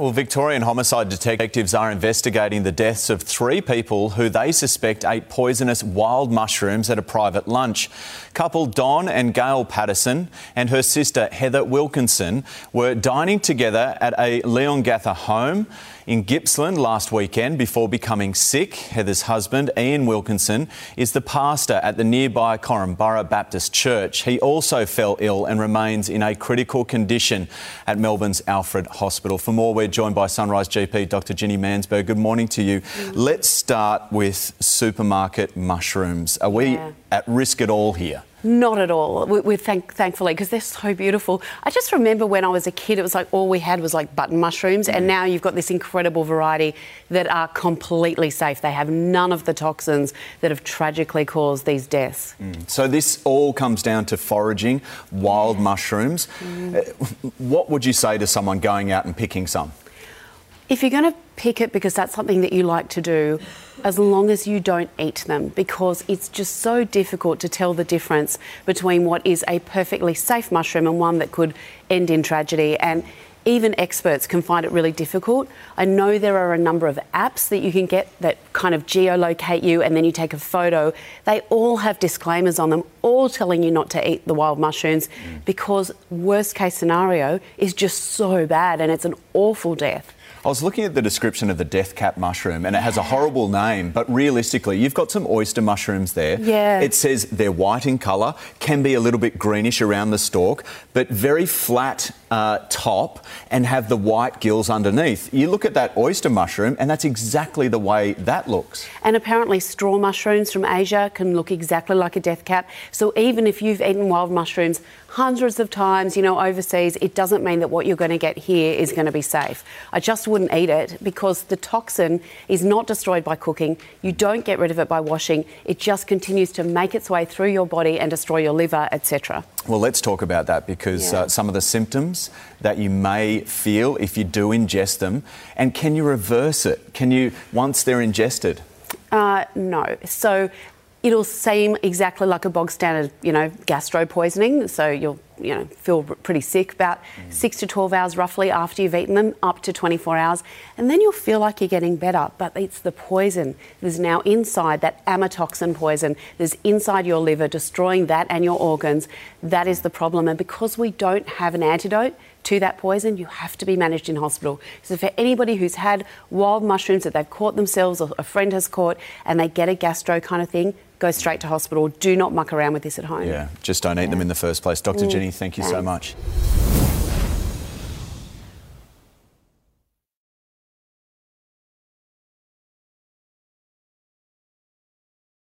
Well, Victorian homicide detectives are investigating the deaths of three people who they suspect ate poisonous wild mushrooms at a private lunch. Couple Don and Gail Patterson and her sister Heather Wilkinson were dining together at a Leon Leongatha home in Gippsland last weekend before becoming sick. Heather's husband, Ian Wilkinson, is the pastor at the nearby Korumburra Baptist Church. He also fell ill and remains in a critical condition at Melbourne's Alfred Hospital. For more, we're joined by Sunrise GP Dr. Ginny Mansberg. Good morning to you. Let's start with supermarket mushrooms. Are we Yeah. at risk at all here? Not at all. We, we thank, thankfully, because they're so beautiful. I just remember when I was a kid, it was like all we had was like button mushrooms, and mm. now you've got this incredible variety that are completely safe. They have none of the toxins that have tragically caused these deaths. Mm. So this all comes down to foraging wild mushrooms. Mm. Uh, What would you say to someone going out and picking some? If you're going to pick it because that's something that you like to do, as long as you don't eat them, because it's just so difficult to tell the difference between what is a perfectly safe mushroom and one that could end in tragedy. And even experts can find it really difficult. I know there are a number of apps that you can get that kind of geolocate you and then you take a photo. They all have disclaimers on them, all telling you not to eat the wild mushrooms mm. because worst case scenario is just so bad and it's an awful death. I was looking at the description of the death cap mushroom and it has a horrible name, but realistically, you've got some oyster mushrooms there. Yeah. It says they're white in colour, can be a little bit greenish around the stalk, but very flat uh, top and have the white gills underneath. You look at that oyster mushroom and that's exactly the way that looks. And apparently, straw mushrooms from Asia can look exactly like a death cap. So even if you've eaten wild mushrooms hundreds of times, you know, overseas, it doesn't mean that what you're going to get here is going to be safe. I just wouldn't eat it because the toxin is not destroyed by cooking. You don't get rid of it by washing. It just continues to make its way through your body and destroy your liver, etc. Well, let's talk about that because Yeah. uh, some of the symptoms that you may feel if you do ingest them, and can you reverse it? Can you, once they're ingested? Uh, no. So it'll seem exactly like a bog standard, you know, gastro poisoning. So you'll, you know, feel pretty sick about six to 12 hours roughly after you've eaten them, up to 24 hours. And then you'll feel like you're getting better. But it's the poison that's now inside, that amatoxin poison that's inside your liver, destroying that and your organs. That is the problem. And because we don't have an antidote, to that poison, you have to be managed in hospital. So, for anybody who's had wild mushrooms that they've caught themselves or a friend has caught and they get a gastro kind of thing, go straight to hospital. Do not muck around with this at home. Yeah, just don't eat them in the first place. Dr. Jenny, thank you so much.